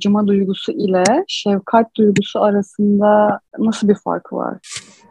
acıma duygusu ile şefkat duygusu arasında nasıl bir fark var?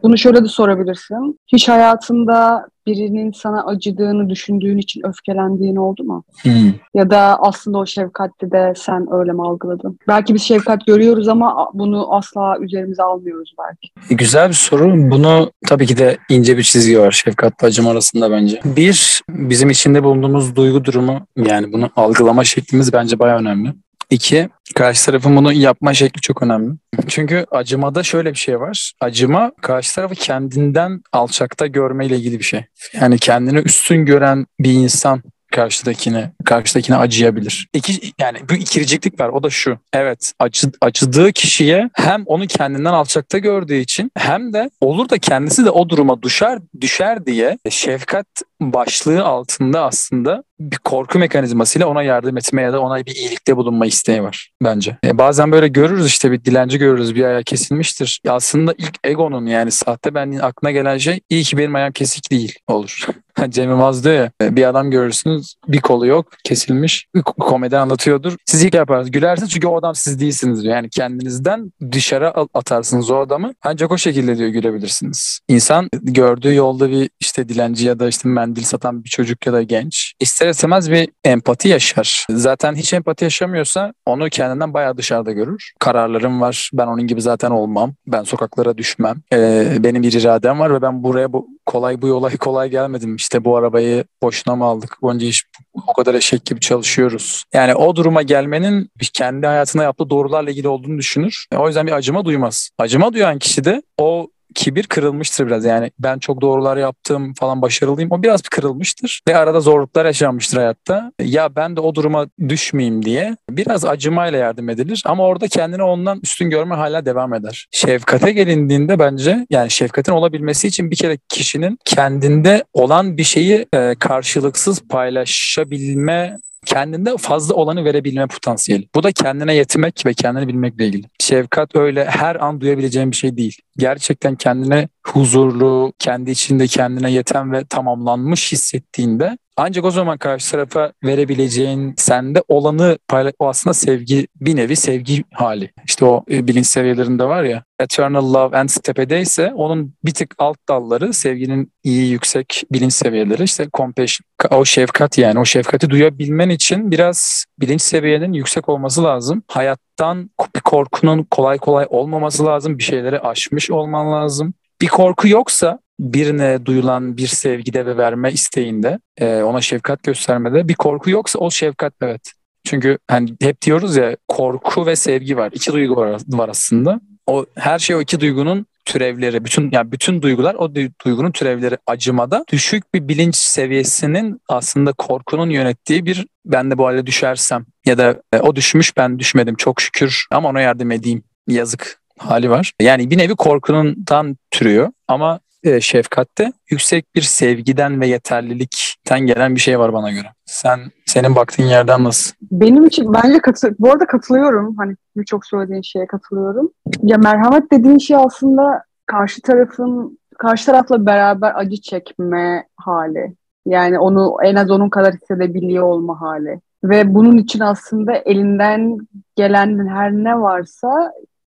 Bunu şöyle de sorabilirsin. Hiç hayatında birinin sana acıdığını düşündüğün için öfkelendiğin oldu mu? Hmm. Ya da aslında o şefkatli de sen öyle mi algıladın? Belki biz şefkat görüyoruz ama bunu asla üzerimize almıyoruz belki. E, Güzel bir soru. Bunu tabii ki de ince bir çizgi var şefkatle acım arasında bence. Bir, bizim içinde bulunduğumuz duygu durumu yani bunu algılama şeklimiz bence bayağı önemli. İki, karşı tarafın bunu yapma şekli çok önemli. Çünkü acımada şöyle bir şey var. Acıma karşı tarafı kendinden alçakta görmeyle ilgili bir şey. Yani kendini üstün gören bir insan karşıdakine karşıdakine acıyabilir. İki, yani bir ikirciklik var. O da şu. Evet acı, acıdığı kişiye hem onu kendinden alçakta gördüğü için hem de olur da kendisi de o duruma düşer düşer diye şefkat başlığı altında aslında bir korku mekanizmasıyla ona yardım etme ya da ona bir iyilikte bulunma isteği var bence. E, bazen böyle görürüz işte bir dilenci görürüz bir ayağı kesilmiştir. Ya aslında ilk egonun yani sahte benliğin aklına gelen şey iyi ki benim ayağım kesik değil olur. Cem Yılmaz ya bir adam görürsünüz bir kolu yok kesilmiş komedi anlatıyordur. Siz ilk yaparsınız gülersiniz çünkü o adam siz değilsiniz diyor. Yani kendinizden dışarı atarsınız o adamı ancak o şekilde diyor gülebilirsiniz. İnsan gördüğü yolda bir işte dilenci ya da işte mendil satan bir çocuk ya da genç ister istemez bir empati yaşar. Zaten hiç empati yaşamıyorsa onu kendinden bayağı dışarıda görür. Kararlarım var ben onun gibi zaten olmam. Ben sokaklara düşmem. Ee, benim bir iradem var ve ben buraya bu kolay bu yola kolay gelmedim. İşte bu arabayı boşuna mı aldık? Bunca iş o kadar eşek gibi çalışıyoruz. Yani o duruma gelmenin kendi hayatına yaptığı doğrularla ilgili olduğunu düşünür. O yüzden bir acıma duymaz. Acıma duyan kişi de o kibir kırılmıştır biraz. Yani ben çok doğrular yaptım falan başarılıyım. O biraz bir kırılmıştır ve arada zorluklar yaşanmıştır hayatta. Ya ben de o duruma düşmeyeyim diye biraz acımayla yardım edilir ama orada kendini ondan üstün görme hala devam eder. Şefkate gelindiğinde bence yani şefkatin olabilmesi için bir kere kişinin kendinde olan bir şeyi e, karşılıksız paylaşabilme kendinde fazla olanı verebilme potansiyeli. Bu da kendine yetinmek ve kendini bilmekle ilgili. Şefkat öyle her an duyabileceğin bir şey değil. Gerçekten kendine huzurlu, kendi içinde kendine yeten ve tamamlanmış hissettiğinde ancak o zaman karşı tarafa verebileceğin sende olanı paylaş o aslında sevgi bir nevi sevgi hali. İşte o e, bilinç seviyelerinde var ya eternal love and tepedeyse onun bir tık alt dalları sevginin iyi yüksek bilinç seviyeleri işte compassion o şefkat yani o şefkati duyabilmen için biraz bilinç seviyenin yüksek olması lazım. Hayattan bir korkunun kolay kolay olmaması lazım. Bir şeyleri aşmış olman lazım. Bir korku yoksa birine duyulan bir sevgide ve verme isteğinde e, ona şefkat göstermede bir korku yoksa o şefkat evet. Çünkü hani hep diyoruz ya korku ve sevgi var. İki duygu var, aslında. O her şey o iki duygunun türevleri, bütün yani bütün duygular o duygunun türevleri acımada düşük bir bilinç seviyesinin aslında korkunun yönettiği bir ben de bu hale düşersem ya da e, o düşmüş ben düşmedim çok şükür ama ona yardım edeyim yazık hali var. Yani bir nevi korkunundan türüyor ama e, şefkatte yüksek bir sevgiden ve yeterlilikten gelen bir şey var bana göre. Sen senin baktığın yerden nasıl? Benim için bence katı bu arada katılıyorum. Hani birçok söylediğin şeye katılıyorum. Ya merhamet dediğin şey aslında karşı tarafın karşı tarafla beraber acı çekme hali. Yani onu en az onun kadar hissedebiliyor olma hali. Ve bunun için aslında elinden gelen her ne varsa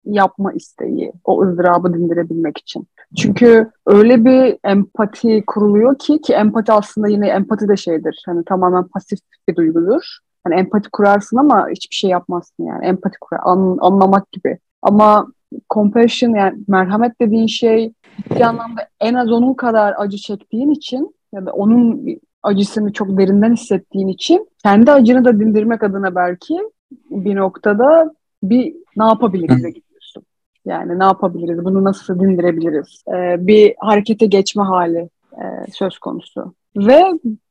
yapma isteği, o ızdırabı dindirebilmek için. Çünkü öyle bir empati kuruluyor ki ki empati aslında yine empati de şeydir. Hani tamamen pasif bir duygudur. Hani empati kurarsın ama hiçbir şey yapmazsın yani. Empati kurar, an, anlamak gibi. Ama compassion yani merhamet dediğin şey bir anlamda en az onun kadar acı çektiğin için ya da onun acısını çok derinden hissettiğin için kendi acını da dindirmek adına belki bir noktada bir ne yapabiliriz. Yani ne yapabiliriz, bunu nasıl dindirebiliriz? Ee, bir harekete geçme hali e, söz konusu. Ve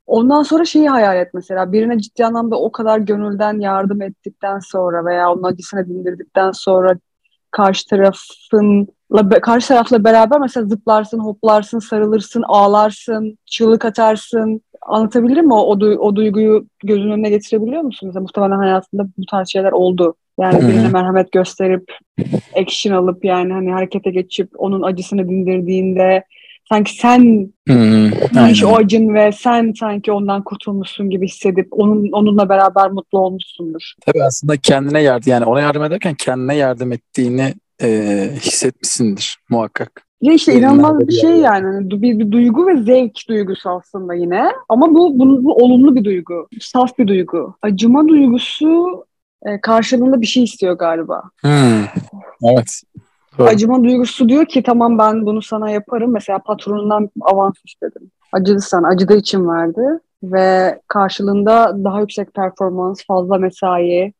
ondan sonra şeyi hayal et mesela birine ciddi anlamda o kadar gönülden yardım ettikten sonra veya onun acısını dindirdikten sonra karşı tarafın karşı tarafla beraber mesela zıplarsın, hoplarsın, sarılırsın, ağlarsın, çığlık atarsın. Anlatabilir mi o, o, o duyguyu gözünün önüne getirebiliyor musun? Mesela muhtemelen hayatında bu tarz şeyler oldu. Yani birine merhamet gösterip action alıp yani hani harekete geçip onun acısını dindirdiğinde Sanki sen iş o acın ve sen sanki ondan kurtulmuşsun gibi hissedip onun onunla beraber mutlu olmuşsundur. Tabii aslında kendine yardım yani ona yardım ederken kendine yardım ettiğini e, hissetmişsindir muhakkak. Ya işte inanılmaz bir şey yani. yani. Bir, bir duygu ve zevk duygusu aslında yine. Ama bu, bu, bu olumlu bir duygu. Saf bir duygu. Acıma duygusu e, karşılığında bir şey istiyor galiba. Hmm, evet. Doğru. Acıma duygusu diyor ki tamam ben bunu sana yaparım. Mesela patronundan avans istedim. Acıdı sana, acıdığı için verdi. Ve karşılığında daha yüksek performans, fazla mesai,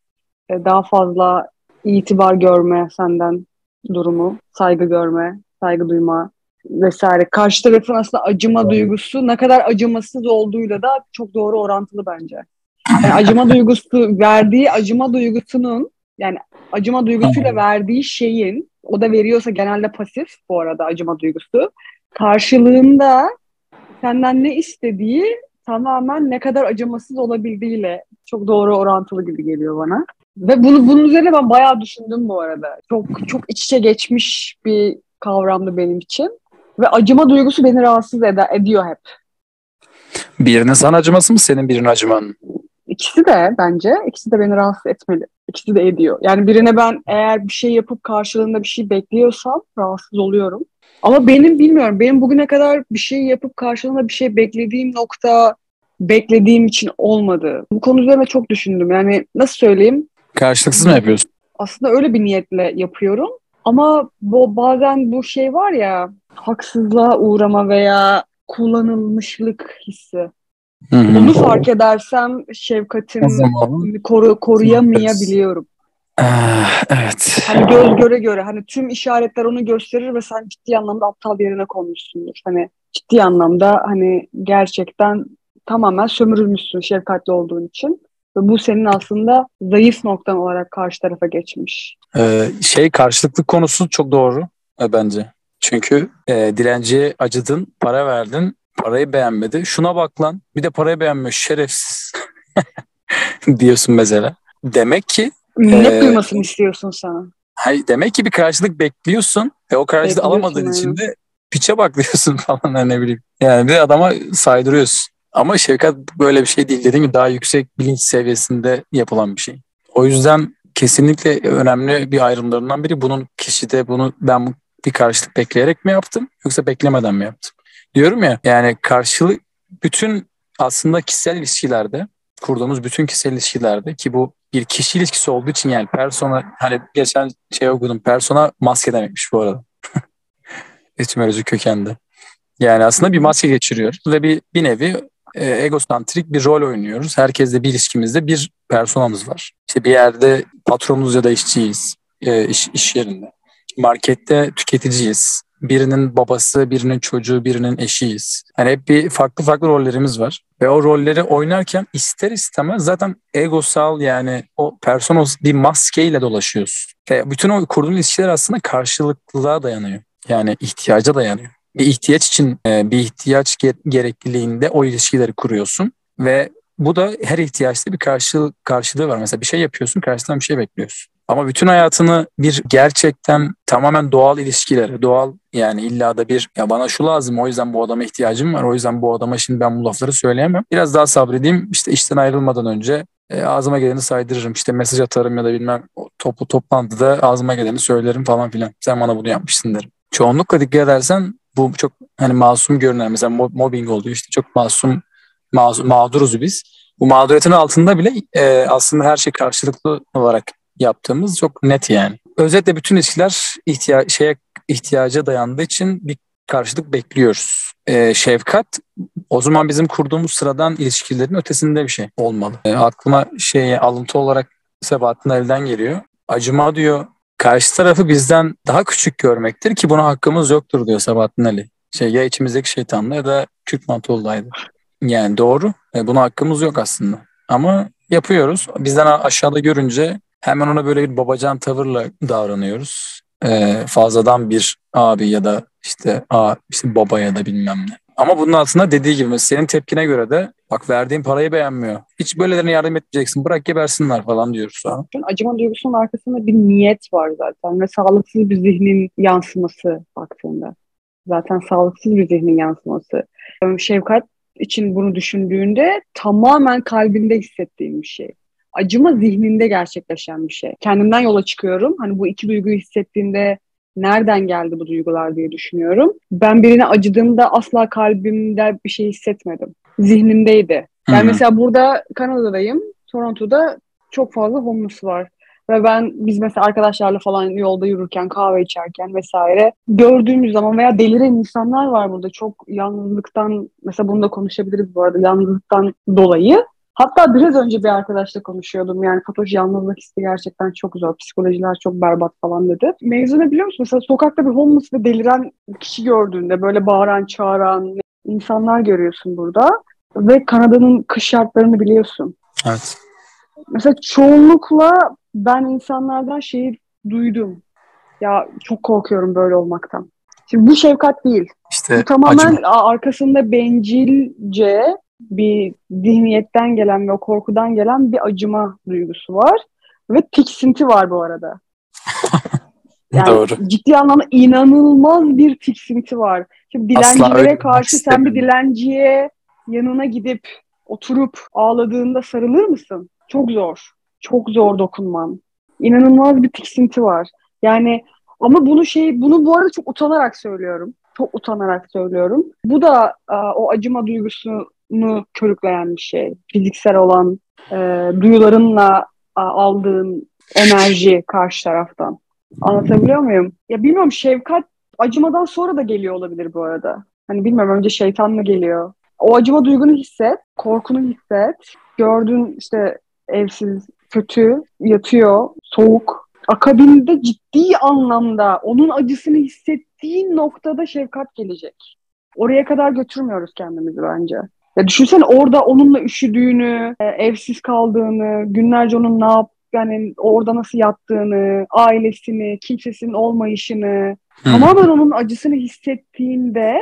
e, daha fazla itibar görme senden durumu, saygı görme, saygı duyma vesaire. Karşı tarafın aslında acıma Doğru. duygusu ne kadar acımasız olduğuyla da çok doğru orantılı bence. Yani acıma duygusu verdiği acıma duygusunun yani acıma duygusuyla verdiği şeyin o da veriyorsa genelde pasif bu arada acıma duygusu. Karşılığında senden ne istediği tamamen ne kadar acımasız olabildiğiyle çok doğru orantılı gibi geliyor bana. Ve bunu bunun üzerine ben bayağı düşündüm bu arada. Çok çok iç içe geçmiş bir kavramdı benim için. Ve acıma duygusu beni rahatsız eder, ediyor hep. Birinin sana acıması mı senin birine acıman? İkisi de bence, ikisi de beni rahatsız etmeli. İkisi de ediyor. Yani birine ben eğer bir şey yapıp karşılığında bir şey bekliyorsam rahatsız oluyorum. Ama benim bilmiyorum, benim bugüne kadar bir şey yapıp karşılığında bir şey beklediğim nokta beklediğim için olmadı. Bu konu üzerine çok düşündüm. Yani nasıl söyleyeyim? Karşılıksız mı yapıyorsun? aslında öyle bir niyetle yapıyorum. Ama bu bazen bu şey var ya haksızlığa uğrama veya kullanılmışlık hissi. Hı hı. Onu fark edersem şefkatim O zaman koru, koruyamayabiliyorum. Ah, evet. Hani göz göre göre hani tüm işaretler onu gösterir ve sen ciddi anlamda aptal yerine konmuşsundur. Hani ciddi anlamda hani gerçekten tamamen sömürülmüşsün şefkatli olduğun için. Ve bu senin aslında zayıf noktan olarak karşı tarafa geçmiş. Ee, şey karşılıklı konusu çok doğru e, bence. Çünkü e, dilenciye acıdın, para verdin, parayı beğenmedi. Şuna bak lan, bir de parayı beğenmiyor, şerefsiz diyorsun mesela. Demek ki Minnet Ee, duymasını istiyorsun sana. hay, demek ki bir karşılık bekliyorsun ve o karşılığı alamadığın için aynen. de piçe bak diyorsun falan hani ne bileyim. Yani bir adama saydırıyorsun. Ama şefkat böyle bir şey değil. Dediğim gibi daha yüksek bilinç seviyesinde yapılan bir şey. O yüzden kesinlikle önemli bir ayrımlarından biri bunun kişide bunu ben bir karşılık bekleyerek mi yaptım yoksa beklemeden mi yaptım? Diyorum ya yani karşılık bütün aslında kişisel ilişkilerde kurduğumuz bütün kişisel ilişkilerde ki bu bir kişi ilişkisi olduğu için yani persona hani geçen şey okudum persona maske demekmiş bu arada. Etimoloji kökende. Yani aslında bir maske geçiriyoruz ve bir, bir nevi e, egosantrik bir rol oynuyoruz. Herkesle bir ilişkimizde bir personamız var. İşte bir yerde patronumuz ya da işçiyiz e, iş, iş yerinde. Markette tüketiciyiz. Birinin babası, birinin çocuğu, birinin eşiyiz. Hani hep bir farklı farklı rollerimiz var. Ve o rolleri oynarken ister istemez zaten egosal yani o personos bir maskeyle dolaşıyorsun. Ve bütün o kurduğun ilişkiler aslında karşılıklılığa dayanıyor. Yani ihtiyaca dayanıyor bir ihtiyaç için e, bir ihtiyaç ge- gerekliliğinde o ilişkileri kuruyorsun ve bu da her ihtiyaçta bir karşı, karşılığı var. Mesela bir şey yapıyorsun, karşıdan bir şey bekliyorsun. Ama bütün hayatını bir gerçekten tamamen doğal ilişkilere, doğal yani illa da bir ya bana şu lazım o yüzden bu adama ihtiyacım var. O yüzden bu adama şimdi ben bu lafları söyleyemem. Biraz daha sabredeyim işte işten ayrılmadan önce e, ağzıma geleni saydırırım. İşte mesaj atarım ya da bilmem toplu toplantıda ağzıma geleni söylerim falan filan. Sen bana bunu yapmışsın derim. Çoğunlukla dikkat edersen bu çok hani masum görünen mesela mo- mobbing oluyor işte çok masum mağ- mağduruz biz. Bu mağduriyetin altında bile e, aslında her şey karşılıklı olarak yaptığımız çok net yani. Özetle bütün ilişkiler ihtiya şeye ihtiyaca dayandığı için bir karşılık bekliyoruz. E, şefkat o zaman bizim kurduğumuz sıradan ilişkilerin ötesinde bir şey olmalı. E, aklıma şey alıntı olarak Sebahattin elden geliyor. Acıma diyor karşı tarafı bizden daha küçük görmektir ki buna hakkımız yoktur diyor Sabahattin Ali. Şey, ya içimizdeki şeytanla ya da Kürt Mantolu'daydı. Yani doğru. E, buna hakkımız yok aslında. Ama yapıyoruz. Bizden aşağıda görünce hemen ona böyle bir babacan tavırla davranıyoruz. E, fazladan bir abi ya da işte, a, işte baba ya da bilmem ne. Ama bunun altında dediği gibi senin tepkine göre de bak verdiğin parayı beğenmiyor. Hiç böylelerine yardım etmeyeceksin. Bırak gebersinler falan diyoruz sonra. Acıma duygusunun arkasında bir niyet var zaten ve sağlıksız bir zihnin yansıması baktığında. Zaten sağlıksız bir zihnin yansıması. Şefkat için bunu düşündüğünde tamamen kalbinde hissettiğim bir şey. Acıma zihninde gerçekleşen bir şey. Kendimden yola çıkıyorum. Hani bu iki duyguyu hissettiğimde nereden geldi bu duygular diye düşünüyorum. Ben birine acıdığımda asla kalbimde bir şey hissetmedim. Zihnimdeydi. Yani Hı-hı. mesela burada Kanada'dayım. Toronto'da çok fazla homeless var. Ve ben biz mesela arkadaşlarla falan yolda yürürken, kahve içerken vesaire gördüğümüz zaman veya deliren insanlar var burada. Çok yalnızlıktan, mesela bunu da konuşabiliriz bu arada, yalnızlıktan dolayı. Hatta biraz önce bir arkadaşla konuşuyordum. Yani Fatoş yalnızlık hissi gerçekten çok zor. Psikolojiler çok berbat falan dedi. Mevzu ne biliyor musun? Mesela sokakta bir homeless ve deliren kişi gördüğünde böyle bağıran, çağıran insanlar görüyorsun burada. Ve Kanada'nın kış şartlarını biliyorsun. Evet. Mesela çoğunlukla ben insanlardan şeyi duydum. Ya çok korkuyorum böyle olmaktan. Şimdi bu şefkat değil. İşte bu tamamen acıma. arkasında bencilce bir zihniyetten gelen ve o korkudan gelen bir acıma duygusu var. Ve tiksinti var bu arada. Yani Doğru. ciddi anlamda inanılmaz bir tiksinti var. Şimdi dilencilere karşı sen bir dilenciye yanına gidip oturup ağladığında sarılır mısın? Çok zor. Çok zor dokunman. İnanılmaz bir tiksinti var. Yani ama bunu şey bunu bu arada çok utanarak söylüyorum. Çok utanarak söylüyorum. Bu da o acıma duygusunu körükleyen bir şey. Fiziksel olan e, duyularınla aldığın enerji karşı taraftan. Anlatabiliyor muyum? Ya bilmiyorum şefkat acımadan sonra da geliyor olabilir bu arada. Hani bilmiyorum önce şeytan mı geliyor? O acıma duygunu hisset, korkunu hisset. Gördüğün işte evsiz, kötü, yatıyor, soğuk. Akabinde ciddi anlamda onun acısını hissettiğin noktada şefkat gelecek. Oraya kadar götürmüyoruz kendimizi bence. Ya düşünsene orada onunla üşüdüğünü, e, evsiz kaldığını, günlerce onun ne yap yani orada nasıl yattığını, ailesini, kimsesinin olmayışını, hmm. tamamen onun acısını hissettiğinde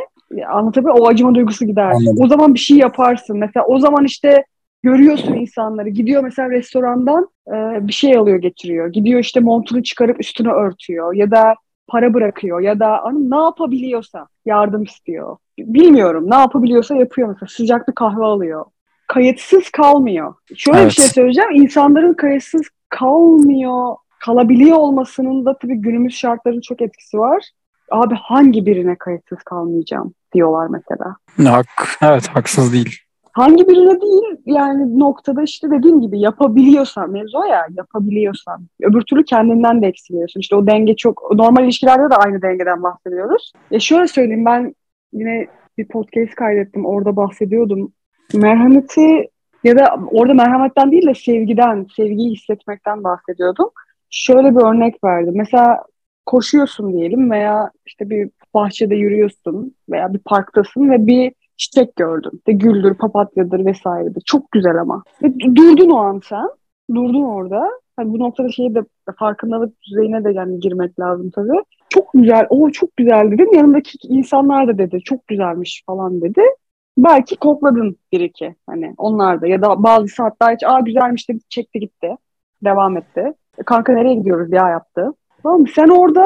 anlatabiliyor o acıma duygusu gider. Anladım. O zaman bir şey yaparsın. Mesela o zaman işte görüyorsun insanları. Gidiyor mesela restorandan e, bir şey alıyor getiriyor. Gidiyor işte montunu çıkarıp üstüne örtüyor ya da para bırakıyor ya da hani ne yapabiliyorsa yardım istiyor. Bilmiyorum ne yapabiliyorsa yapıyor mesela sıcak bir kahve alıyor. Kayıtsız kalmıyor. Şöyle evet. bir şey söyleyeceğim. İnsanların kayıtsız kalmıyor, kalabiliyor olmasının da tabii günümüz şartlarının çok etkisi var. Abi hangi birine kayıtsız kalmayacağım diyorlar mesela. Hak, evet haksız değil hangi birine değil yani noktada işte dediğim gibi yapabiliyorsan mevzu ya yapabiliyorsan öbür türlü kendinden de eksiliyorsun. İşte o denge çok normal ilişkilerde de aynı dengeden bahsediyoruz. Ya şöyle söyleyeyim ben yine bir podcast kaydettim orada bahsediyordum. Merhameti ya da orada merhametten değil de sevgiden, sevgiyi hissetmekten bahsediyordum. Şöyle bir örnek verdim. Mesela koşuyorsun diyelim veya işte bir bahçede yürüyorsun veya bir parktasın ve bir çiçek gördün. De güldür, papatyadır vesairedir. Çok güzel ama. Ve durdun o an sen. Durdun orada. Hani bu noktada şeyi de farkındalık düzeyine de yani girmek lazım tabii. Çok güzel, o çok güzel dedim. Yanındaki insanlar da dedi çok güzelmiş falan dedi. Belki kokladın bir iki hani onlar da ya da bazı hatta hiç aa güzelmiş dedi çekti gitti. Devam etti. E, kanka nereye gidiyoruz ya yaptı. Tamam Sen orada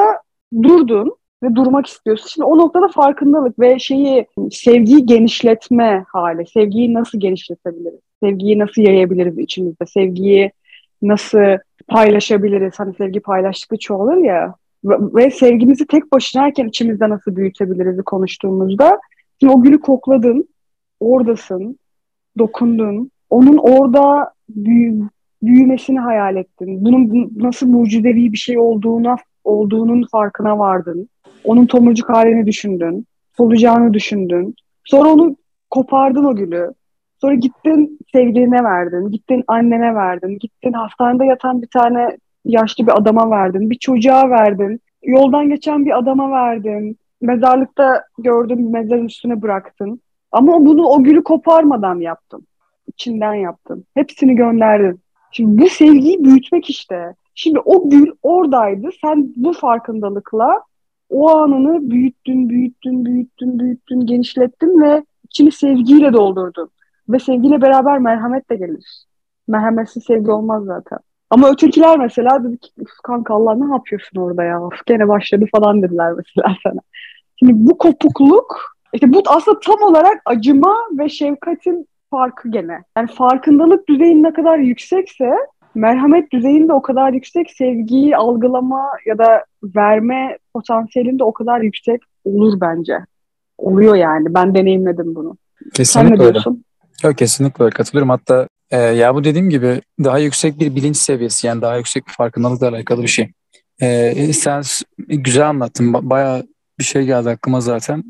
durdun ve durmak istiyorsun. Şimdi o noktada farkındalık ve şeyi sevgiyi genişletme hali. Sevgiyi nasıl genişletebiliriz? Sevgiyi nasıl yayabiliriz içimizde? Sevgiyi nasıl paylaşabiliriz? Hani sevgi paylaştıkça çoğalır ya. Ve, sevgimizi tek başınayken içimizde nasıl büyütebiliriz konuştuğumuzda. Şimdi o gülü kokladın, oradasın, dokundun. Onun orada büyü, büyümesini hayal ettin. Bunun nasıl mucizevi bir şey olduğuna olduğunun farkına vardın. Onun tomurcuk halini düşündün. Solacağını düşündün. Sonra onu kopardın o gülü. Sonra gittin sevgiline verdin. Gittin annene verdin. Gittin hastanede yatan bir tane yaşlı bir adama verdin. Bir çocuğa verdin. Yoldan geçen bir adama verdin. Mezarlıkta gördüğün bir mezarın üstüne bıraktın. Ama bunu o gülü koparmadan yaptın. İçinden yaptın. Hepsini gönderdin. Şimdi bu sevgiyi büyütmek işte. Şimdi o gül oradaydı. Sen bu farkındalıkla o anını büyüttün, büyüttün, büyüttün, büyüttün, genişlettin ve içini sevgiyle doldurdun. Ve sevgiyle beraber merhamet de gelir. Merhametsiz sevgi olmaz zaten. Ama ötekiler mesela dedi ki kanka Allah ne yapıyorsun orada ya? Of, gene başladı falan dediler mesela sana. Şimdi bu kopukluk işte bu aslında tam olarak acıma ve şefkatin farkı gene. Yani farkındalık düzeyin ne kadar yüksekse merhamet düzeyinde o kadar yüksek, sevgiyi algılama ya da verme potansiyelinde o kadar yüksek olur bence. Oluyor yani. Ben deneyimledim bunu. Kesinlikle Sen ne öyle. diyorsun? Yok kesinlikle öyle katılıyorum. Hatta e, ya bu dediğim gibi daha yüksek bir bilinç seviyesi yani daha yüksek bir farkındalıkla alakalı bir şey. E, sen güzel anlattın. Ba- Bayağı bir şey geldi aklıma zaten.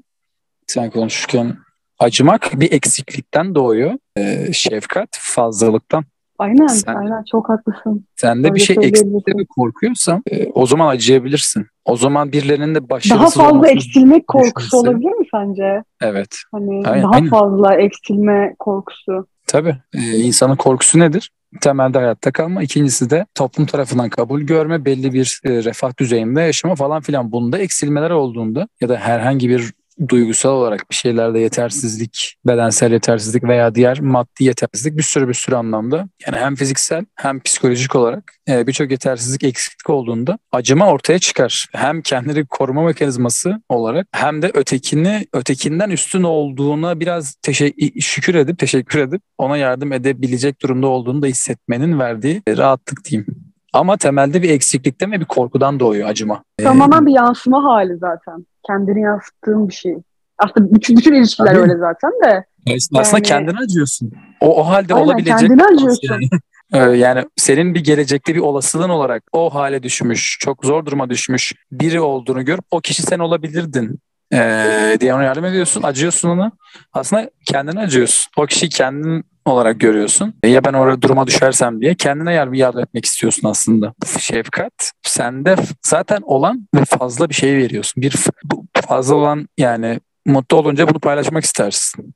Sen konuşurken acımak bir eksiklikten doğuyor. E, şefkat fazlalıktan. Aynen, Sen- aynen. Çok haklısın. Sende Öyle bir şey eksikte ve korkuyorsan e, o zaman acıyabilirsin. O zaman birilerinin de Daha başarısız fazla olmasını eksilmek korkusu düşünse- olabilir mi sence? Evet. Hani Aynen, daha aynen. fazla eksilme korkusu. Tabii. Ee, insanın korkusu nedir? Temelde hayatta kalma. İkincisi de toplum tarafından kabul görme, belli bir e, refah düzeyinde yaşama falan filan. Bunda eksilmeler olduğunda ya da herhangi bir duygusal olarak bir şeylerde yetersizlik, bedensel yetersizlik veya diğer maddi yetersizlik bir sürü bir sürü anlamda yani hem fiziksel hem psikolojik olarak e, birçok yetersizlik eksiklik olduğunda acıma ortaya çıkar. Hem kendini koruma mekanizması olarak hem de ötekini ötekinden üstün olduğuna biraz teşe- şükür edip teşekkür edip ona yardım edebilecek durumda olduğunu da hissetmenin verdiği rahatlık diyeyim. Ama temelde bir eksiklikten ve bir korkudan doğuyor acıma. Ee, Tamamen bir yansıma hali zaten. Kendini yansıttığın bir şey. Aslında bütün, bütün ilişkiler Tabii. öyle zaten de. aslında yani- kendine acıyorsun. O, o halde Aynen, olabilecek kendine acıyorsun. Yani, Ee, yani senin bir gelecekte bir olasılığın olarak o hale düşmüş, çok zor duruma düşmüş biri olduğunu görüp o kişi sen olabilirdin ee, diye ona yardım ediyorsun, acıyorsun ona. Aslında kendine acıyorsun. O kişiyi kendin olarak görüyorsun. E, Ya ben oraya duruma düşersem diye kendine yardım, yardım etmek istiyorsun aslında. Şefkat sende zaten olan ve fazla bir şey veriyorsun. Bir fazla olan yani mutlu olunca bunu paylaşmak istersin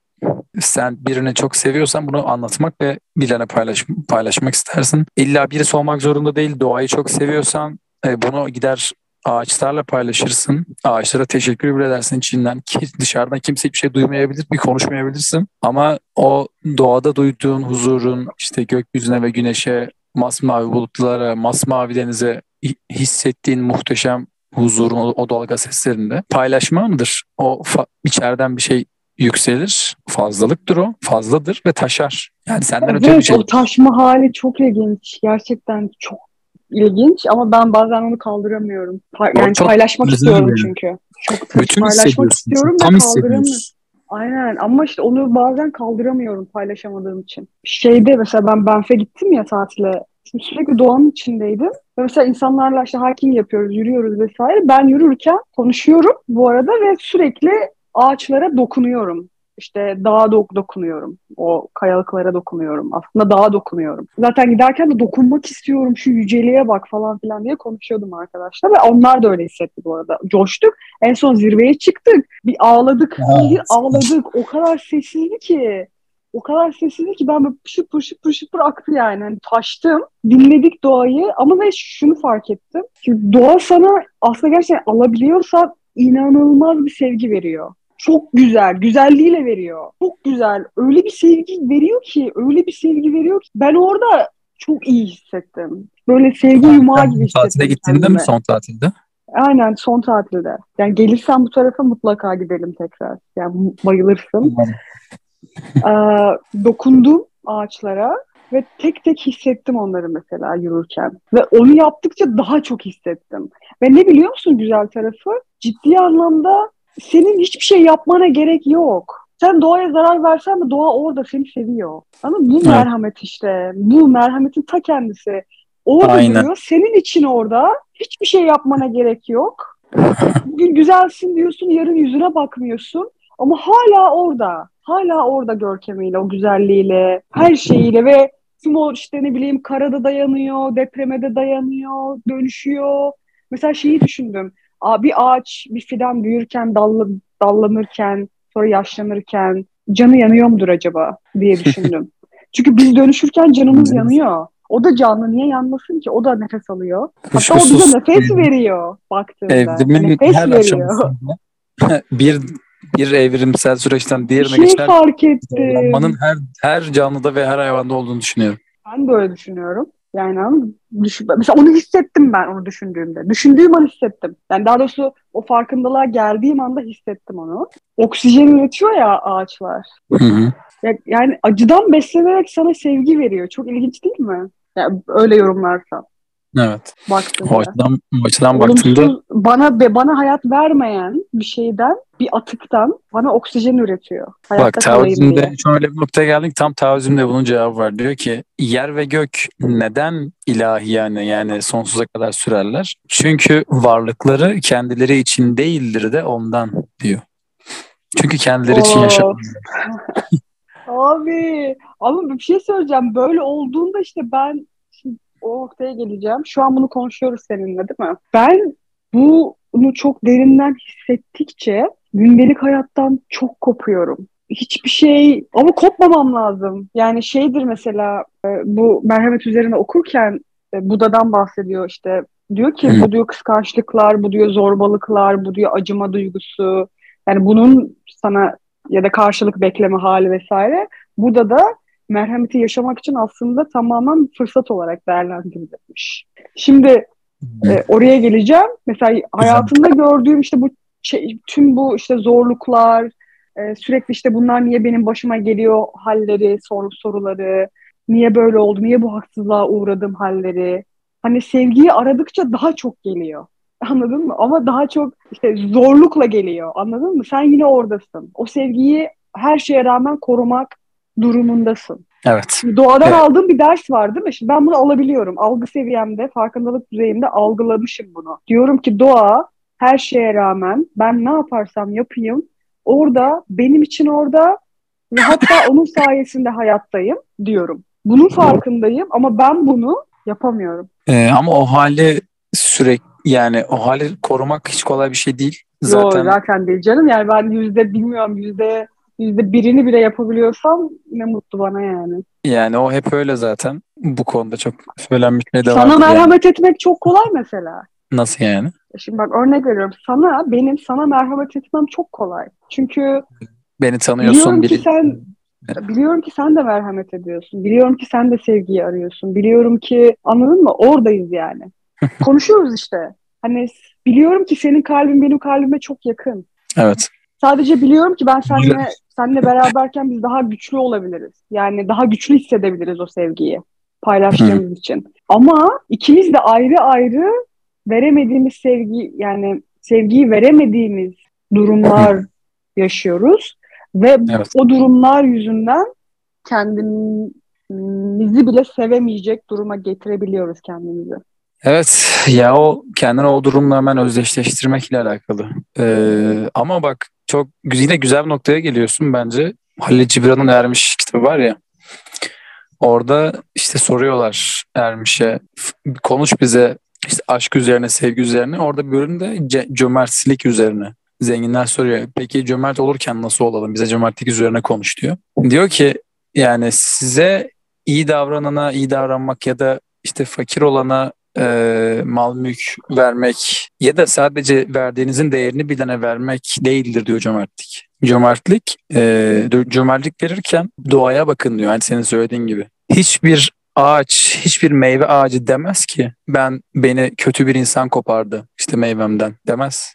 sen birini çok seviyorsan bunu anlatmak ve birilerine paylaş, paylaşmak istersin. İlla birisi olmak zorunda değil. Doğayı çok seviyorsan e, bunu gider ağaçlarla paylaşırsın. Ağaçlara teşekkür bile edersin içinden. Ki dışarıdan kimse hiçbir şey duymayabilir, bir konuşmayabilirsin. Ama o doğada duyduğun huzurun işte gökyüzüne ve güneşe, masmavi bulutlara, masmavi denize hi- hissettiğin muhteşem huzurun o, dalga seslerinde paylaşmandır. O fa- içeriden bir şey yükselir. Fazlalıktır o. Fazladır ve taşar. Yani senden öte bir Evet, şey. o taşma hali çok ilginç. Gerçekten çok ilginç ama ben bazen onu kaldıramıyorum. Pa- yani çok paylaşmak istiyorum yani. çünkü. Çok Bütün paylaşmak istiyorum Tam ve kaldıramıyorum. Aynen ama işte onu bazen kaldıramıyorum paylaşamadığım için. Şeyde mesela ben Banff'e gittim ya tatile. Şimdi sürekli doğanın içindeydim. Ve mesela insanlarla işte hiking yapıyoruz, yürüyoruz vesaire. Ben yürürken konuşuyorum bu arada ve sürekli ağaçlara dokunuyorum. İşte dağa dok dokunuyorum. O kayalıklara dokunuyorum. Aslında dağa dokunuyorum. Zaten giderken de dokunmak istiyorum. Şu yüceliğe bak falan filan diye konuşuyordum arkadaşlar. Ve onlar da öyle hissetti bu arada. Coştuk. En son zirveye çıktık. Bir ağladık. Evet. Bir ağladık. O kadar sessizdi ki. O kadar sessizdi ki ben böyle pışıp pışıp pışıp aktı yani. Hani taştım. Dinledik doğayı ama ve şunu fark ettim. Ki doğa sana aslında gerçekten alabiliyorsa inanılmaz bir sevgi veriyor. Çok güzel, güzelliğiyle veriyor. Çok güzel. Öyle bir sevgi veriyor ki, öyle bir sevgi veriyor ki. Ben orada çok iyi hissettim. Böyle sevgi yumağı gibi hissettim. Tatile gittiğinde mi son tatilde? Aynen son tatilde. Yani gelirsen bu tarafa mutlaka gidelim tekrar. Yani bayılırsın. Ee, dokundum ağaçlara ve tek tek hissettim onları mesela yürürken. Ve onu yaptıkça daha çok hissettim. Ve ne biliyor musun güzel tarafı? Ciddi anlamda senin hiçbir şey yapmana gerek yok. Sen doğaya zarar versen de doğa orada seni seviyor. Ama bu Evet. merhamet işte. Bu merhametin ta kendisi. Orada Aynen. duruyor. Senin için orada. Hiçbir şey yapmana gerek yok. Bugün güzelsin diyorsun, yarın yüzüne bakmıyorsun. Ama hala orada. Hala orada görkemiyle, o güzelliğiyle, her şeyiyle ve tüm o işte ne bileyim karada dayanıyor, depreme de dayanıyor, dönüşüyor. Mesela şeyi düşündüm. Bir ağaç, bir fidan büyürken, dallı, dallanırken, sonra yaşlanırken canı yanıyor mudur acaba diye düşündüm. Çünkü biz dönüşürken canımız yanıyor. O da canlı. Niye yanmasın ki? O da nefes alıyor. Hatta o bize nefes veriyor baktığında. evrimin nefes her veriyor. bir bir evrimsel süreçten diğerine şey geçer fark ettim. zorlanmanın her her canlıda ve her hayvanda olduğunu düşünüyorum. Ben böyle düşünüyorum. Yani düşün, mesela onu hissettim ben onu düşündüğümde. Düşündüğüm an hissettim. Yani daha doğrusu o farkındalığa geldiğim anda hissettim onu. Oksijen üretiyor ya ağaçlar. Hı hı. Yani acıdan beslenerek sana sevgi veriyor. Çok ilginç değil mi? Yani öyle yorumlarsan. Evet. Baktığında. O açıdan, o açıdan baktığında bana bana hayat vermeyen bir şeyden, bir atıktan bana oksijen üretiyor. Hayatta Bak taoizmde şöyle bir noktaya geldik. Tam taoizmde bunun cevabı var. Diyor ki yer ve gök neden ilahi yani yani sonsuza kadar sürerler? Çünkü varlıkları kendileri için değildir de ondan diyor. Çünkü kendileri için yaşamıyor. Abi ama bir şey söyleyeceğim. Böyle olduğunda işte ben o noktaya geleceğim. Şu an bunu konuşuyoruz seninle değil mi? Ben bunu çok derinden hissettikçe gündelik hayattan çok kopuyorum. Hiçbir şey ama kopmamam lazım. Yani şeydir mesela e, bu merhamet üzerine okurken e, Buda'dan bahsediyor işte. Diyor ki bu diyor kıskançlıklar, bu diyor zorbalıklar, bu diyor acıma duygusu. Yani bunun sana ya da karşılık bekleme hali vesaire. Burada da merhameti yaşamak için aslında tamamen fırsat olarak değerlendirilmiş. Şimdi e, oraya geleceğim. Mesela hayatımda gördüğüm işte bu tüm bu işte zorluklar, e, sürekli işte bunlar niye benim başıma geliyor halleri, soru soruları, niye böyle oldu, niye bu haksızlığa uğradım halleri. Hani sevgiyi aradıkça daha çok geliyor. Anladın mı? Ama daha çok işte zorlukla geliyor. Anladın mı? Sen yine oradasın. O sevgiyi her şeye rağmen korumak durumundasın. Evet. Doğadan evet. aldığım bir ders var değil mi? Şimdi ben bunu alabiliyorum. Algı seviyemde, farkındalık düzeyimde algılamışım bunu. Diyorum ki doğa her şeye rağmen ben ne yaparsam yapayım orada benim için orada ve hatta onun sayesinde hayattayım diyorum. Bunun farkındayım ama ben bunu yapamıyorum. Ee, ama o hali sürekli yani o hali korumak hiç kolay bir şey değil. Zaten... Yok zaten değil canım. Yani ben yüzde bilmiyorum yüzde yüzde birini bile yapabiliyorsam ne mutlu bana yani. Yani o hep öyle zaten. Bu konuda çok söylenmiş de Sana merhamet yani. etmek çok kolay mesela. Nasıl yani? Şimdi bak örnek veriyorum. Sana, benim sana merhamet etmem çok kolay. Çünkü beni tanıyorsun. Biliyorum biri... ki sen Biliyorum ki sen de merhamet ediyorsun. Biliyorum ki sen de sevgiyi arıyorsun. Biliyorum ki anladın mı? Oradayız yani. Konuşuyoruz işte. Hani biliyorum ki senin kalbin benim kalbime çok yakın. Evet. Sadece biliyorum ki ben seninle seninle beraberken biz daha güçlü olabiliriz. Yani daha güçlü hissedebiliriz o sevgiyi paylaştığımız için. Ama ikimiz de ayrı ayrı veremediğimiz sevgi yani sevgiyi veremediğimiz durumlar yaşıyoruz ve evet. o durumlar yüzünden kendimizi bile sevemeyecek duruma getirebiliyoruz kendimizi. Evet ya o kendini o durumla hemen özdeşleştirmekle alakalı. Ee, ama bak çok yine güzel bir noktaya geliyorsun bence. Halil Cibran'ın Ermiş kitabı var ya. Orada işte soruyorlar Ermiş'e konuş bize işte aşk üzerine, sevgi üzerine. Orada bir bölümde cömertlik üzerine. Zenginler soruyor. Peki cömert olurken nasıl olalım? Bize cömertlik üzerine konuş diyor. Diyor ki yani size iyi davranana iyi davranmak ya da işte fakir olana e, mal mülk vermek ya da sadece verdiğinizin değerini bilene vermek değildir diyor cömertlik. Cömertlik, e, cömertlik verirken doğaya bakın diyor. Yani senin söylediğin gibi. Hiçbir ağaç, hiçbir meyve ağacı demez ki ben beni kötü bir insan kopardı işte meyvemden demez.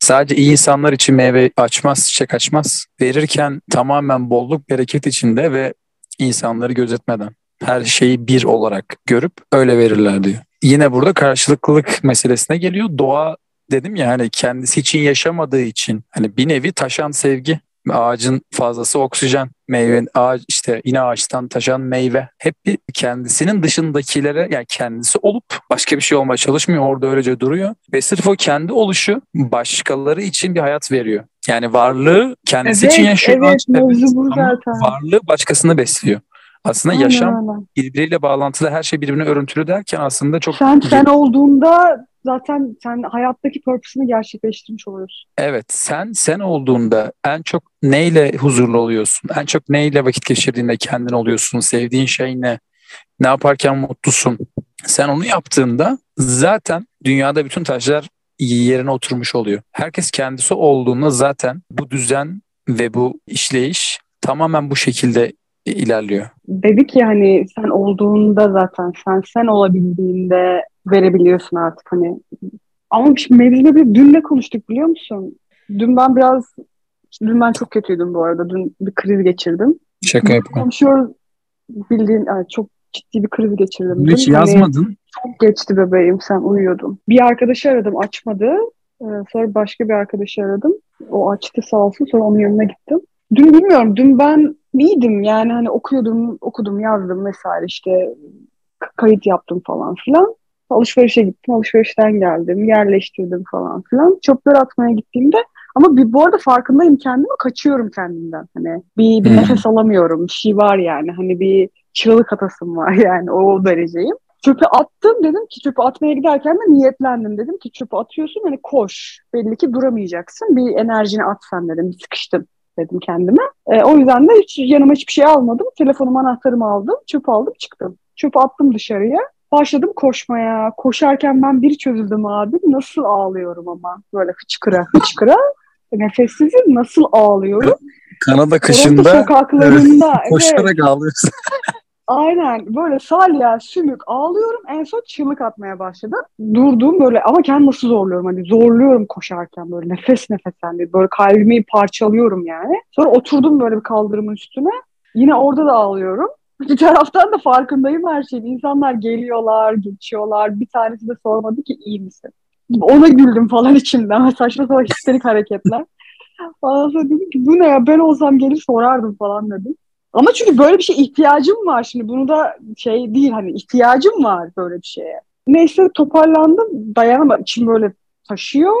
Sadece iyi insanlar için meyve açmaz, çiçek açmaz. Verirken tamamen bolluk, bereket içinde ve insanları gözetmeden her şeyi bir olarak görüp öyle verirler diyor yine burada karşılıklılık meselesine geliyor. Doğa dedim ya hani kendisi için yaşamadığı için hani bir nevi taşan sevgi ağacın fazlası oksijen, meyve ağaç işte yine ağaçtan taşan meyve. Hep bir kendisinin dışındakilere yani kendisi olup başka bir şey olmaya çalışmıyor. Orada öylece duruyor. Ve sırf o kendi oluşu başkaları için bir hayat veriyor. Yani varlığı kendisi evet, için yaşıyor. Evet, bu zaten. Varlığı başkasını besliyor. Aslında aynen, yaşam aynen. birbiriyle bağlantılı her şey birbirine örüntülü derken aslında çok... Sen sen olduğunda zaten sen hayattaki purpose'ını gerçekleştirmiş oluyorsun. Evet sen sen olduğunda en çok neyle huzurlu oluyorsun? En çok neyle vakit geçirdiğinde kendin oluyorsun? Sevdiğin şey ne? Ne yaparken mutlusun? Sen onu yaptığında zaten dünyada bütün taşlar yerine oturmuş oluyor. Herkes kendisi olduğunda zaten bu düzen ve bu işleyiş tamamen bu şekilde ilerliyor. Dedi ki hani sen olduğunda zaten sen sen olabildiğinde verebiliyorsun artık hani. Ama mevzide bir dün ne konuştuk biliyor musun? Dün ben biraz dün ben çok kötüydüm bu arada. Dün bir kriz geçirdim. Şaka yapma. Konuşuyoruz bildiğin yani çok ciddi bir kriz geçirdim. Hiç Dün. Hani yazmadın. çok geçti bebeğim sen uyuyordun. Bir arkadaşı aradım açmadı. Ee, sonra başka bir arkadaşı aradım. O açtı sağ olsun sonra onun yanına gittim. Dün bilmiyorum dün ben iyiydim yani hani okuyordum okudum yazdım vesaire işte kayıt yaptım falan filan. Alışverişe gittim alışverişten geldim yerleştirdim falan filan. Çöpleri atmaya gittiğimde ama bir, bu arada farkındayım kendimi kaçıyorum kendimden. Hani bir, bir hmm. nefes alamıyorum bir şey var yani hani bir çığlık atasım var yani o dereceyim. Çöpü attım dedim ki çöpü atmaya giderken de niyetlendim dedim ki çöpü atıyorsun hani koş belli ki duramayacaksın bir enerjini at sen dedim sıkıştım dedim kendime. E, o yüzden de hiç yanıma hiçbir şey almadım. Telefonum anahtarımı aldım. Çöp aldım çıktım. Çöpü attım dışarıya. Başladım koşmaya. Koşarken ben bir çözüldüm abi. Nasıl ağlıyorum ama. Böyle hıçkıra hıçkıra. Nefessizim nasıl ağlıyorum. Kanada kışında Toronto sokaklarında, evet, koşarak evet. ağlıyorsun. Aynen böyle salya, sümük ağlıyorum. En son çığlık atmaya başladım. Durdum böyle ama kendimi nasıl zorluyorum hani zorluyorum koşarken böyle nefes nefes hani böyle kalbimi parçalıyorum yani. Sonra oturdum böyle bir kaldırımın üstüne. Yine orada da ağlıyorum. Bir taraftan da farkındayım her şeyin. İnsanlar geliyorlar, geçiyorlar. Bir tanesi de sormadı ki iyi misin? Ona güldüm falan içimden. Saçma sapan histerik hareketler. Ondan sonra dedim ki bu ne ya ben olsam gelir sorardım falan dedim. Ama çünkü böyle bir şey ihtiyacım var şimdi. Bunu da şey değil hani ihtiyacım var böyle bir şeye. Neyse toparlandım. Dayanamadım. İçim böyle taşıyor.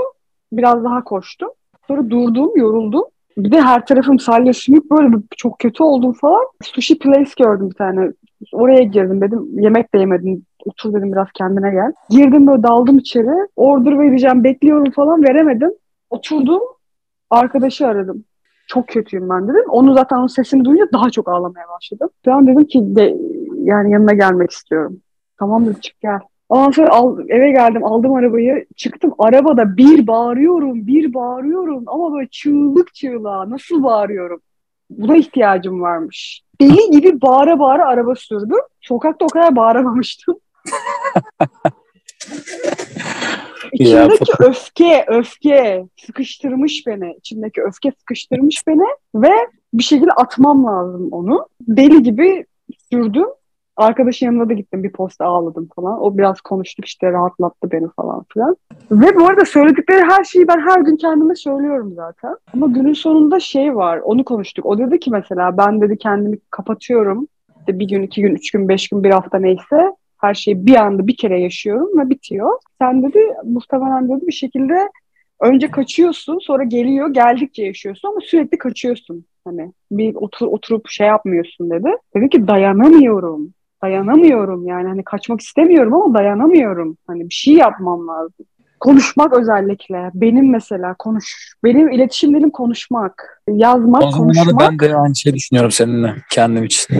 Biraz daha koştum. Sonra durdum, yoruldum. Bir de her tarafım salya sümük böyle çok kötü oldum falan. Sushi place gördüm bir tane. Oraya girdim dedim. Yemek de yemedim. Otur dedim biraz kendine gel. Girdim böyle daldım içeri. Order vereceğim bekliyorum falan veremedim. Oturdum. Arkadaşı aradım çok kötüyüm ben dedim. Onu zaten onun sesini duyunca daha çok ağlamaya başladım. An dedim ki de, yani yanına gelmek istiyorum. Tamam dedim çık gel. Ondan sonra al, eve geldim aldım arabayı çıktım arabada bir bağırıyorum bir bağırıyorum ama böyle çığlık çığlığa nasıl bağırıyorum. Buna ihtiyacım varmış. Deli gibi bağıra bağıra araba sürdüm. Sokakta o kadar bağıramamıştım. İçimdeki ya, öfke, öfke sıkıştırmış beni. İçimdeki öfke sıkıştırmış beni ve bir şekilde atmam lazım onu. Deli gibi sürdüm. Arkadaşın yanına da gittim bir posta ağladım falan. O biraz konuştuk işte rahatlattı beni falan filan. Ve bu arada söyledikleri her şeyi ben her gün kendime söylüyorum zaten. Ama günün sonunda şey var onu konuştuk. O dedi ki mesela ben dedi kendimi kapatıyorum. İşte bir gün, iki gün, üç gün, beş gün, bir hafta neyse her şeyi bir anda bir kere yaşıyorum ve bitiyor. Sen dedi muhtemelen dedi bir şekilde önce kaçıyorsun sonra geliyor geldikçe yaşıyorsun ama sürekli kaçıyorsun. Hani bir otur, oturup şey yapmıyorsun dedi. Dedi ki dayanamıyorum. Dayanamıyorum yani hani kaçmak istemiyorum ama dayanamıyorum. Hani bir şey yapmam lazım. Konuşmak özellikle. Benim mesela konuş. Benim iletişimlerim konuşmak. Yazmak, o konuşmak. Ben de aynı şey düşünüyorum seninle kendim için.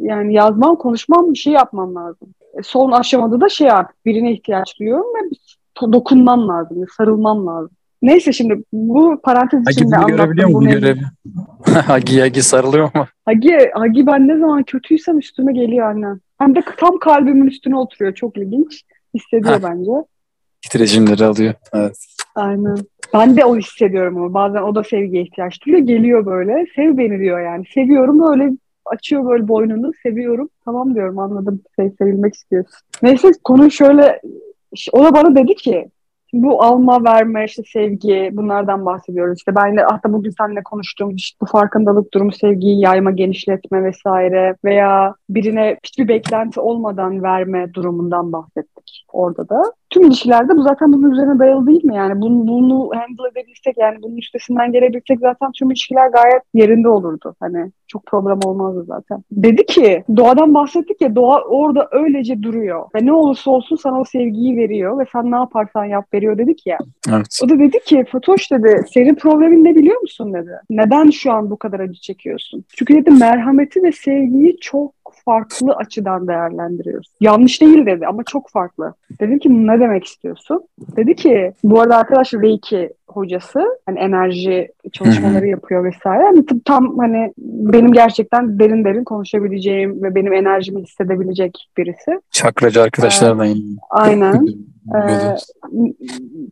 Yani yazmam, konuşmam bir şey yapmam lazım. Son aşamada da şey artık birine ihtiyaç duyuyorum ve dokunmam lazım, sarılmam lazım. Neyse şimdi bu parantez içinde Hagi görebiliyor mu bu görevi? Hagi, Hagi sarılıyor mu? Hagi, Hagi ben ne zaman kötüysem üstüme geliyor annem. Hem de tam kalbimin üstüne oturuyor. Çok ilginç. Hissediyor bence. Titreşimleri alıyor. Evet. Aynen. Ben de o hissediyorum ama bazen o da sevgiye ihtiyaç duyuyor. Geliyor böyle. Sev beni diyor yani. Seviyorum öyle açıyor böyle boynunu seviyorum. Tamam diyorum anladım. Sev, sevilmek istiyorsun. Neyse konu şöyle o da bana dedi ki bu alma verme işte sevgi bunlardan bahsediyoruz. İşte ben de hatta bugün seninle konuştuğum işte bu farkındalık durumu sevgiyi yayma, genişletme vesaire veya birine hiçbir beklenti olmadan verme durumundan bahsettik orada da. Tüm ilişkilerde bu zaten bunun üzerine dayalı değil mi? Yani bunu, bunu handle edebilsek yani bunun üstesinden gelebilsek zaten tüm ilişkiler gayet yerinde olurdu. Hani çok problem olmazdı zaten. Dedi ki doğadan bahsettik ya doğa orada öylece duruyor. Ve ne olursa olsun sana o sevgiyi veriyor ve sen ne yaparsan yap veriyor dedik ya. Evet. O da dedi ki Fatoş dedi senin problemin ne biliyor musun dedi. Neden şu an bu kadar acı çekiyorsun? Çünkü dedi merhameti ve sevgiyi çok farklı açıdan değerlendiriyoruz. Yanlış değil dedi ama çok farklı. Dedim ki ne demek istiyorsun? Dedi ki bu arada arkadaş Reiki hocası, hani enerji çalışmaları yapıyor vesaire. Yani tam hani benim gerçekten derin derin konuşabileceğim ve benim enerjimi hissedebilecek birisi. Çakracı arkadaşlarla. Ee, aynen. ee,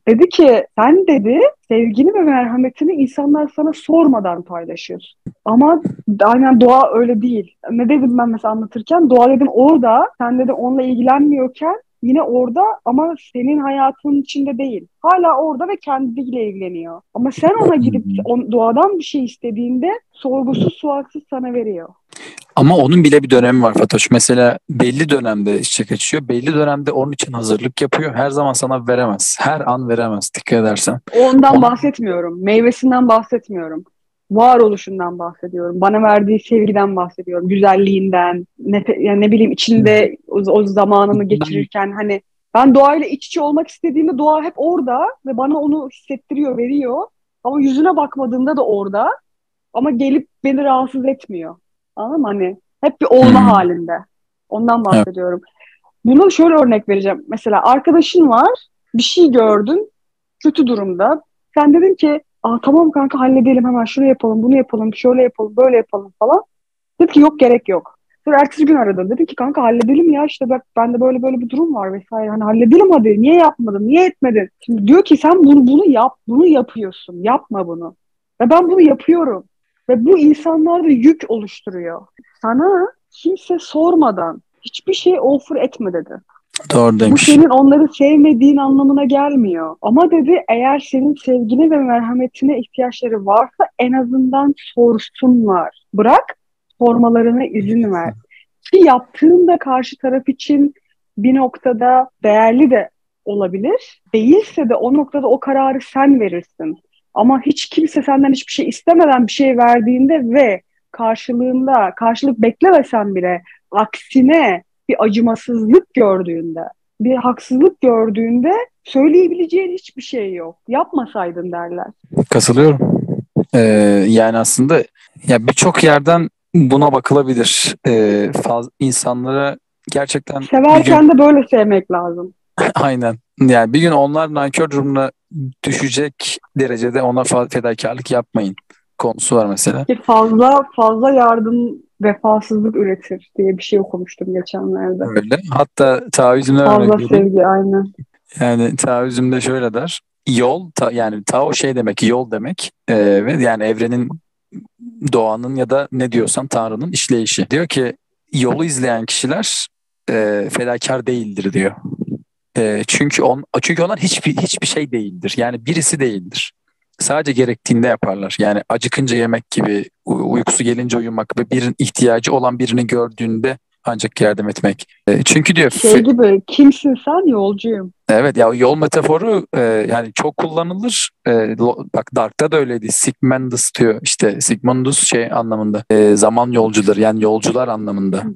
dedi ki sen dedi sevgini ve merhametini insanlar sana sormadan paylaşıyorsun. Ama aynen doğa öyle değil. Ne dedim ben mesela anlatırken? Doğa dedim orada, sen dedi onunla ilgilenmiyorken yine orada ama senin hayatının içinde değil. Hala orada ve kendiyle ilgileniyor. Ama sen ona gidip on, doğadan bir şey istediğinde sorgusuz sualsiz sana veriyor. Ama onun bile bir dönemi var Fatoş. Mesela belli dönemde çiçek açıyor. Belli dönemde onun için hazırlık yapıyor. Her zaman sana veremez. Her an veremez dikkat edersen. Ondan On... bahsetmiyorum. Meyvesinden bahsetmiyorum varoluşundan bahsediyorum. Bana verdiği sevgiden bahsediyorum. Güzelliğinden, ne, yani ne bileyim içinde o, o zamanını geçirirken hani ben doğayla iç içe olmak istediğimde doğa hep orada ve bana onu hissettiriyor, veriyor. Ama yüzüne bakmadığımda da orada. Ama gelip beni rahatsız etmiyor. Anladın mı? Hani hep bir olma hmm. halinde. Ondan bahsediyorum. Evet. Bunu şöyle örnek vereceğim. Mesela arkadaşın var, bir şey gördün, kötü durumda. Sen dedin ki Aa, tamam kanka halledelim hemen şunu yapalım, bunu yapalım, şöyle yapalım, böyle yapalım falan. Dedi ki yok gerek yok. Sonra ertesi gün aradım. Dedim ki kanka halledelim ya işte bak bende böyle böyle bir durum var vesaire. Hani halledelim hadi. Niye yapmadın? Niye etmedin? Şimdi diyor ki sen bunu bunu yap. Bunu yapıyorsun. Yapma bunu. Ve ben bunu yapıyorum. Ve bu insanlarda yük oluşturuyor. Sana kimse sormadan hiçbir şey offer etme dedi. Doğru demiş. Bu senin onları sevmediğin anlamına gelmiyor. Ama dedi eğer senin sevgine ve merhametine ihtiyaçları varsa en azından sorsunlar. Bırak sormalarına izin ver. Ki yaptığında karşı taraf için bir noktada değerli de olabilir. Değilse de o noktada o kararı sen verirsin. Ama hiç kimse senden hiçbir şey istemeden bir şey verdiğinde ve karşılığında karşılık beklemesen bile aksine bir acımasızlık gördüğünde, bir haksızlık gördüğünde söyleyebileceğin hiçbir şey yok. Yapmasaydın derler. Katılıyorum. Ee, yani aslında ya birçok yerden buna bakılabilir. Ee, faz, insanlara gerçekten severken gün... de böyle sevmek lazım. Aynen. Yani bir gün onlar nankör durumuna düşecek derecede ona fedakarlık yapmayın konusu var mesela. Ki fazla fazla yardım vefasızlık üretir diye bir şey okumuştum geçenlerde. Öyle. Hatta taoizmde Fazla sevgi aynen. Yani taoizmde şöyle der. Yol ta, yani tao şey demek yol demek ee, ve yani evrenin doğanın ya da ne diyorsan Tanrı'nın işleyişi. Diyor ki yolu izleyen kişiler e, fedakar değildir diyor. E, çünkü on çünkü onlar hiçbir hiçbir şey değildir. Yani birisi değildir sadece gerektiğinde yaparlar. Yani acıkınca yemek gibi, uykusu gelince uyumak ve birinin ihtiyacı olan birini gördüğünde ancak yardım etmek. E, çünkü diyor... Şey gibi kimsin sen yolcuyum. Evet ya yol metaforu e, yani çok kullanılır. E, bak Dark'ta da öyleydi. Sigmundus diyor işte Sigmundus şey anlamında. E, zaman yolcudur yani yolcular anlamında. Hı hı.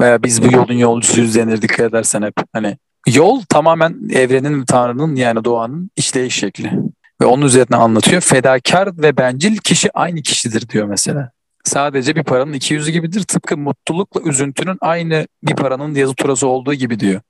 Veya biz bu yolun yolcusuyuz denir dikkat edersen hep. Hani yol tamamen evrenin, Tanrı'nın yani doğanın işleyiş şekli ve onun üzerine anlatıyor. Fedakar ve bencil kişi aynı kişidir diyor mesela. Sadece bir paranın iki yüzü gibidir. Tıpkı mutlulukla üzüntünün aynı bir paranın yazı turası olduğu gibi diyor.